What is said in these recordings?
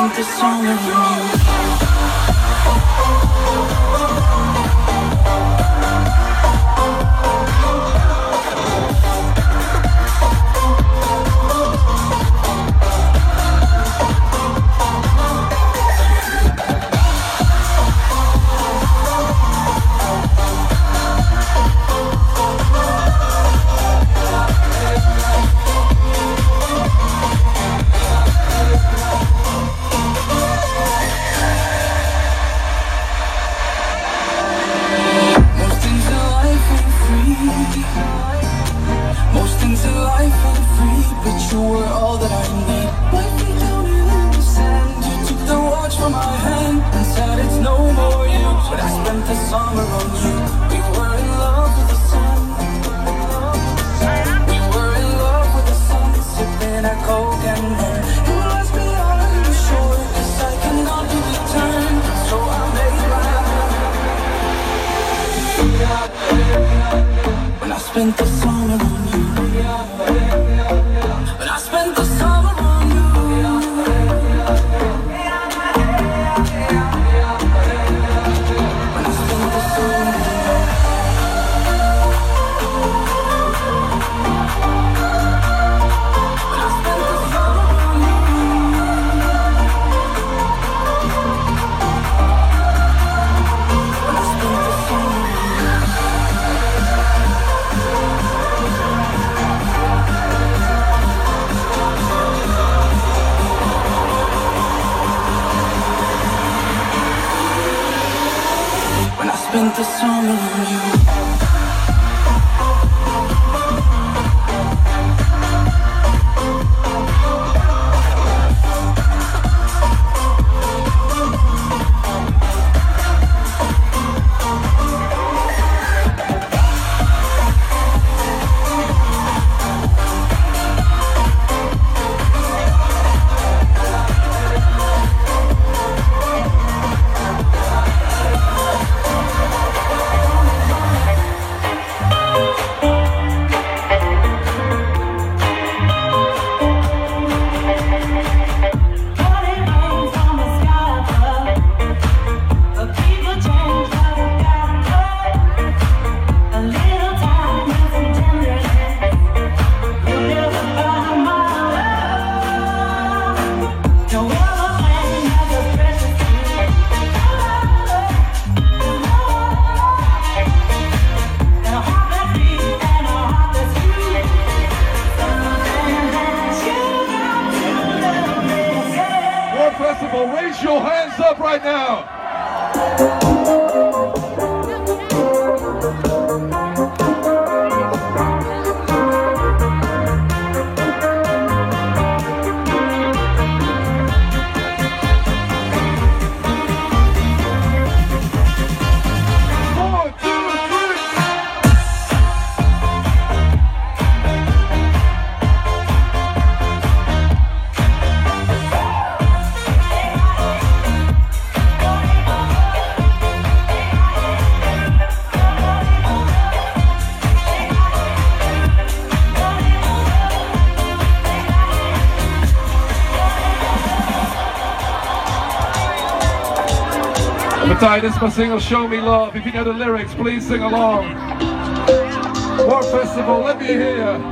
think there's only wrong. This is my single Show Me Love. If you know the lyrics, please sing along. Warp festival? Let me hear.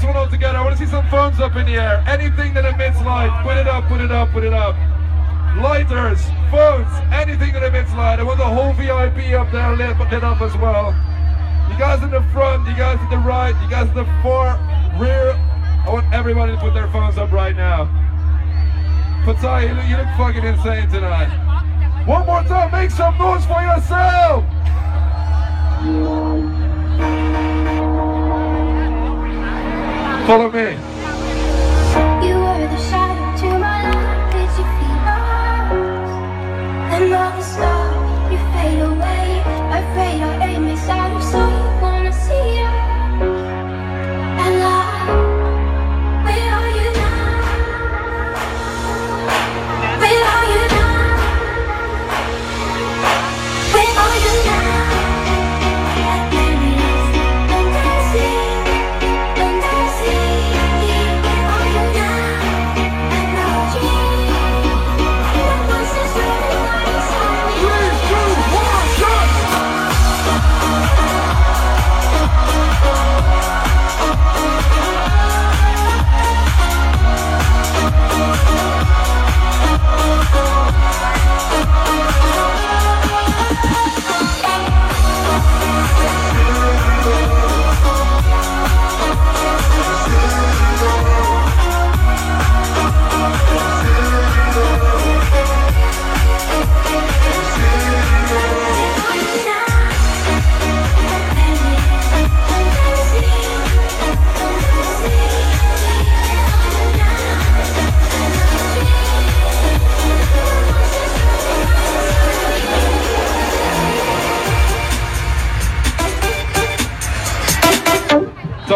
Next one all together. I want to see some phones up in the air. Anything that emits light, put it up, put it up, put it up. Lighters, phones, anything that emits light. I want the whole VIP up there lit, lit up as well. You guys in the front, you guys to the right, you guys in the far rear. I want everybody to put their phones up right now. Pattaya, you look, you look fucking insane tonight. One more time, make some noise for yourself! Follow me. You were the shadow to my. Did you feel? And all the stars, you fade away.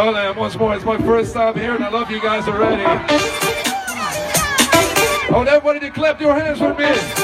Thailand, once more, it's my first time here and I love you guys already. I want everybody to clap your hands with me.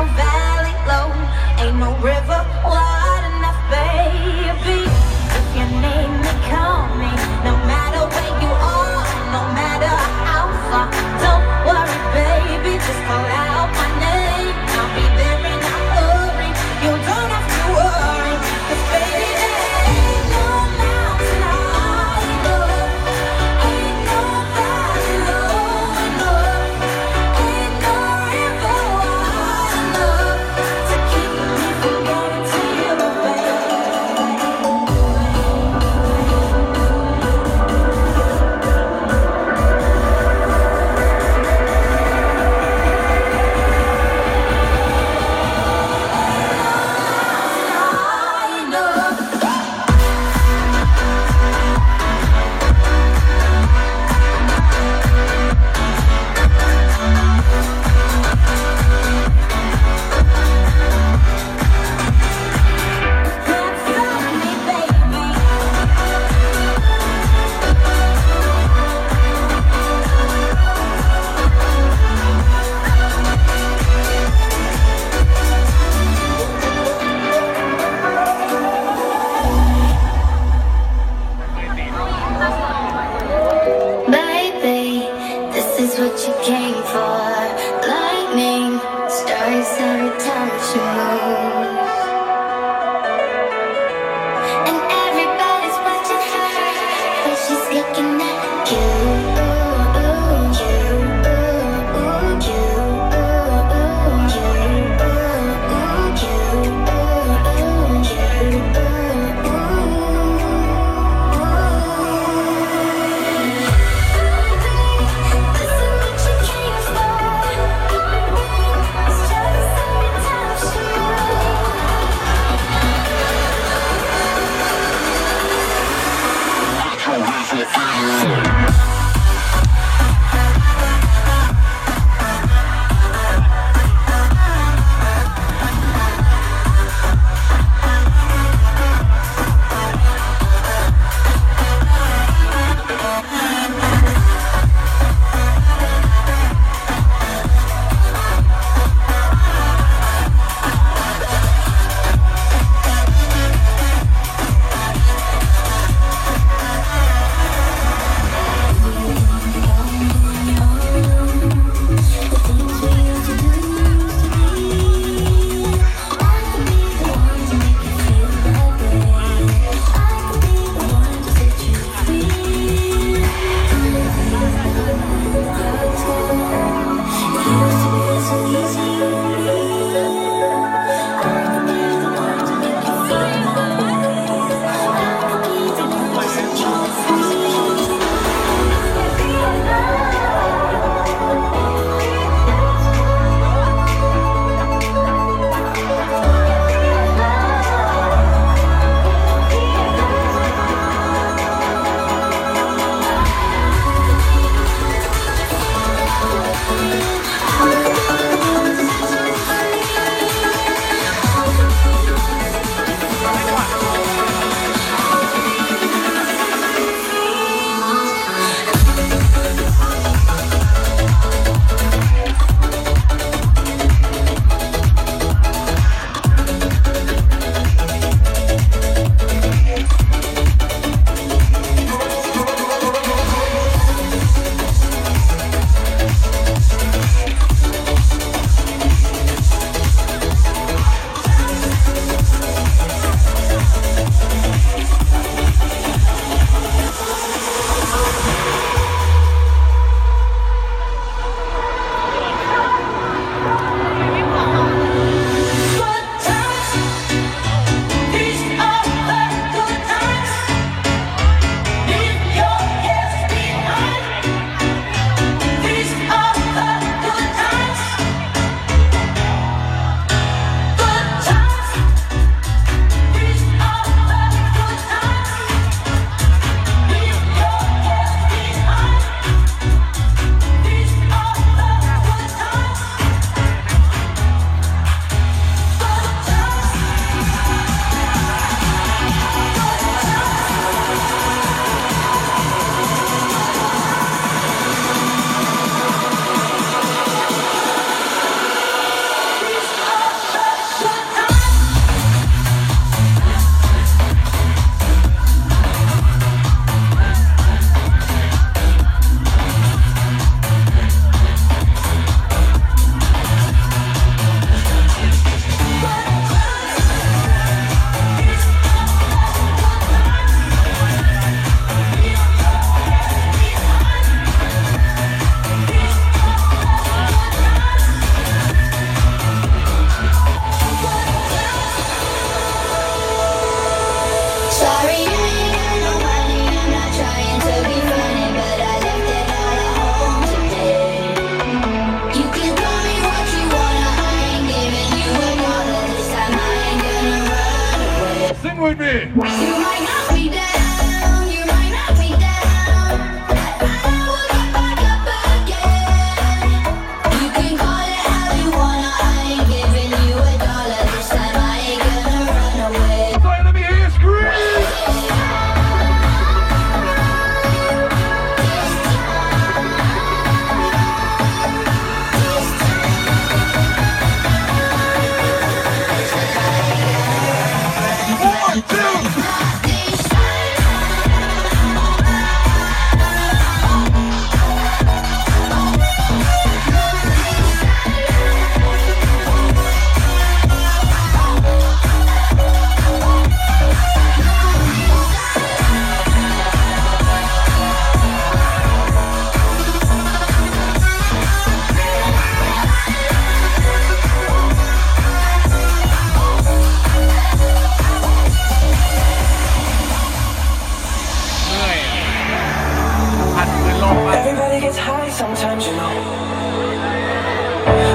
no valley low, ain't no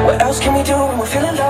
What else can we do when we're feeling like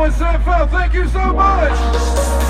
name was Sam Feldt. Thank you so much.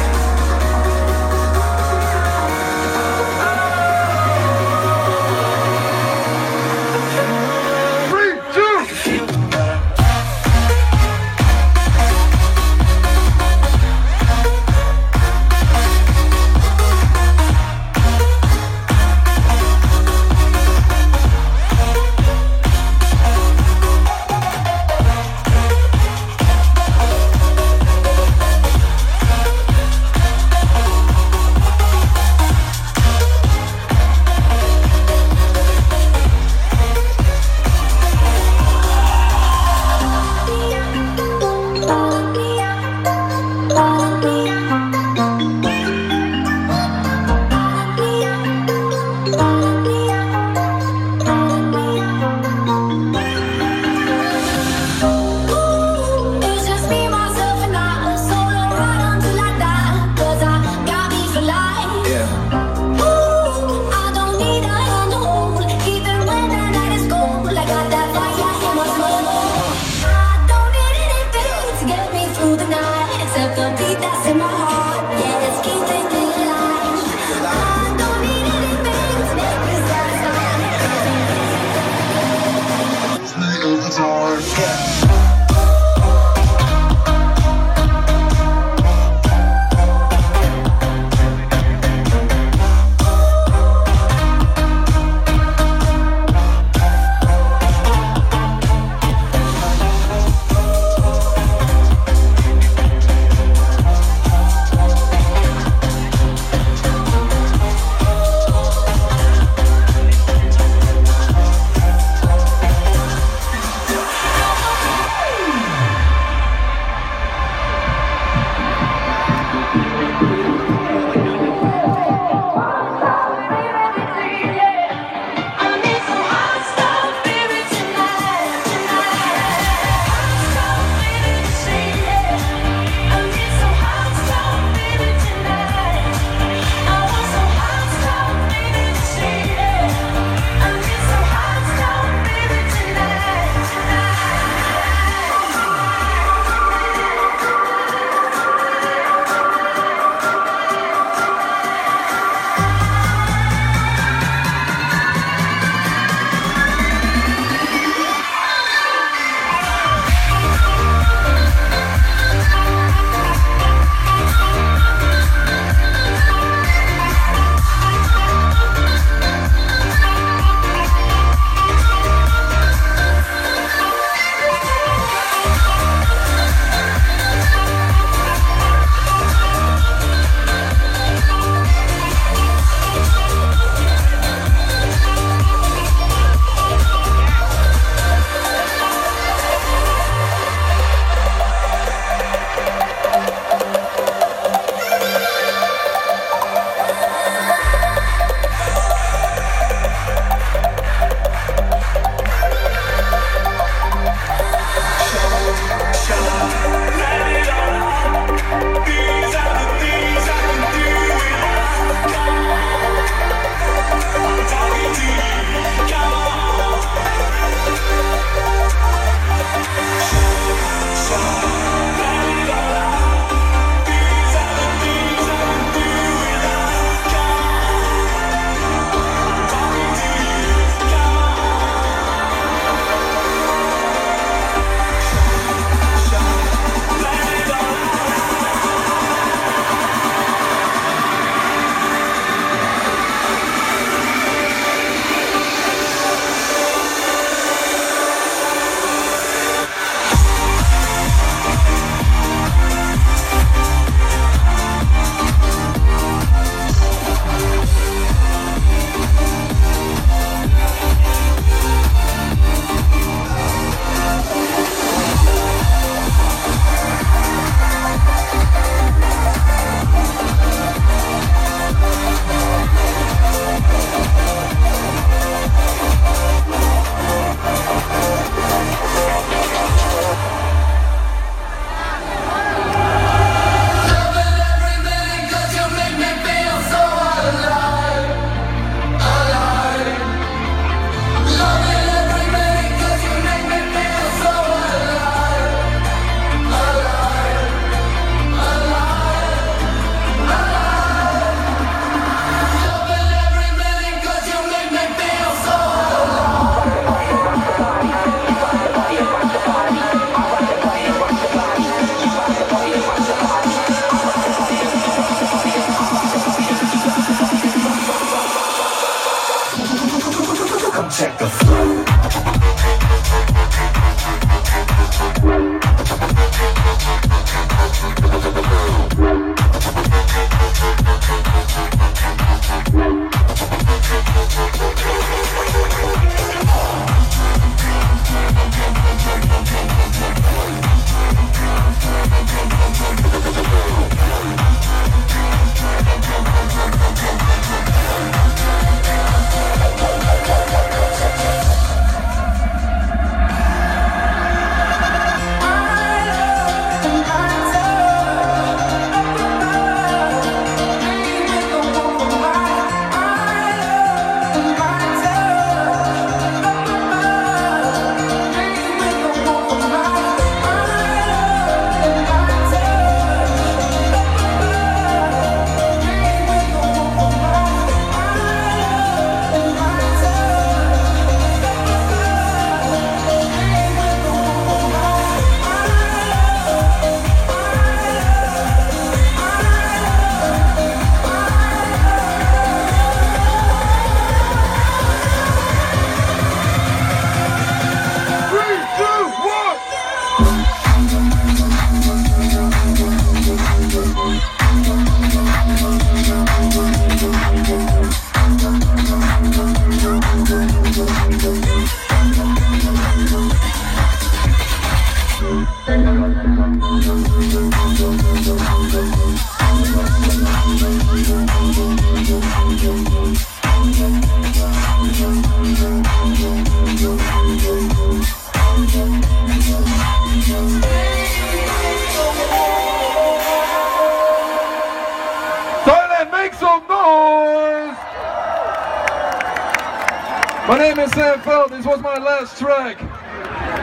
This was my last track.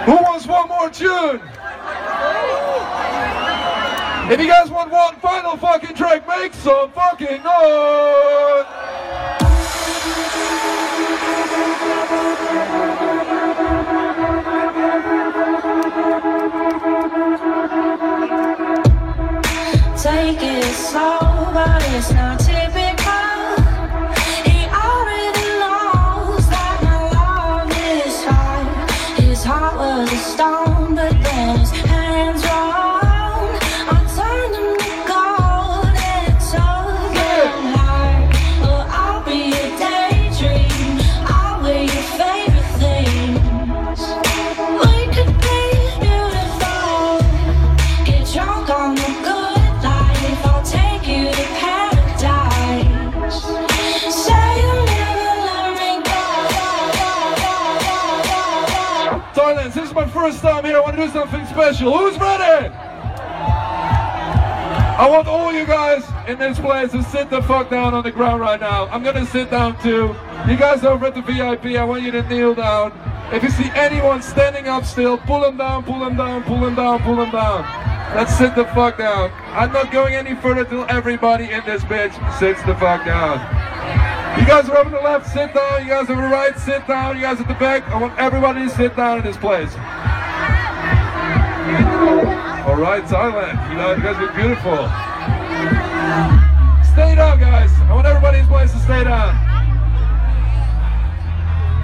Who wants one more tune? If you guys want one final fucking track, make some fucking noise! Do something special. Who's ready? I want all you guys in this place to sit the fuck down on the ground right now. I'm gonna sit down too. You guys over at the VIP, I want you to kneel down. If you see anyone standing up still, pull them down, pull them down, pull them down, pull them down. Let's sit the fuck down. I'm not going any further till everybody in this bitch sits the fuck down. You guys are over the left, sit down. You guys over the right, sit down. You guys at the back, I want everybody to sit down in this place. All right, Thailand. You know, you guys look beautiful. Stay down, guys. I want everybody in place to stay down.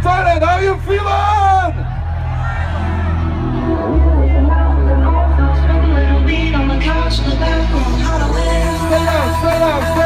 Thailand, how you feeling? Stay down, stay down, stay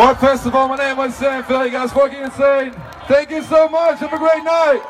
Warp festival? My name is uh, Sam Feldt. You guys fucking insane. Thank you so much. Have a great night.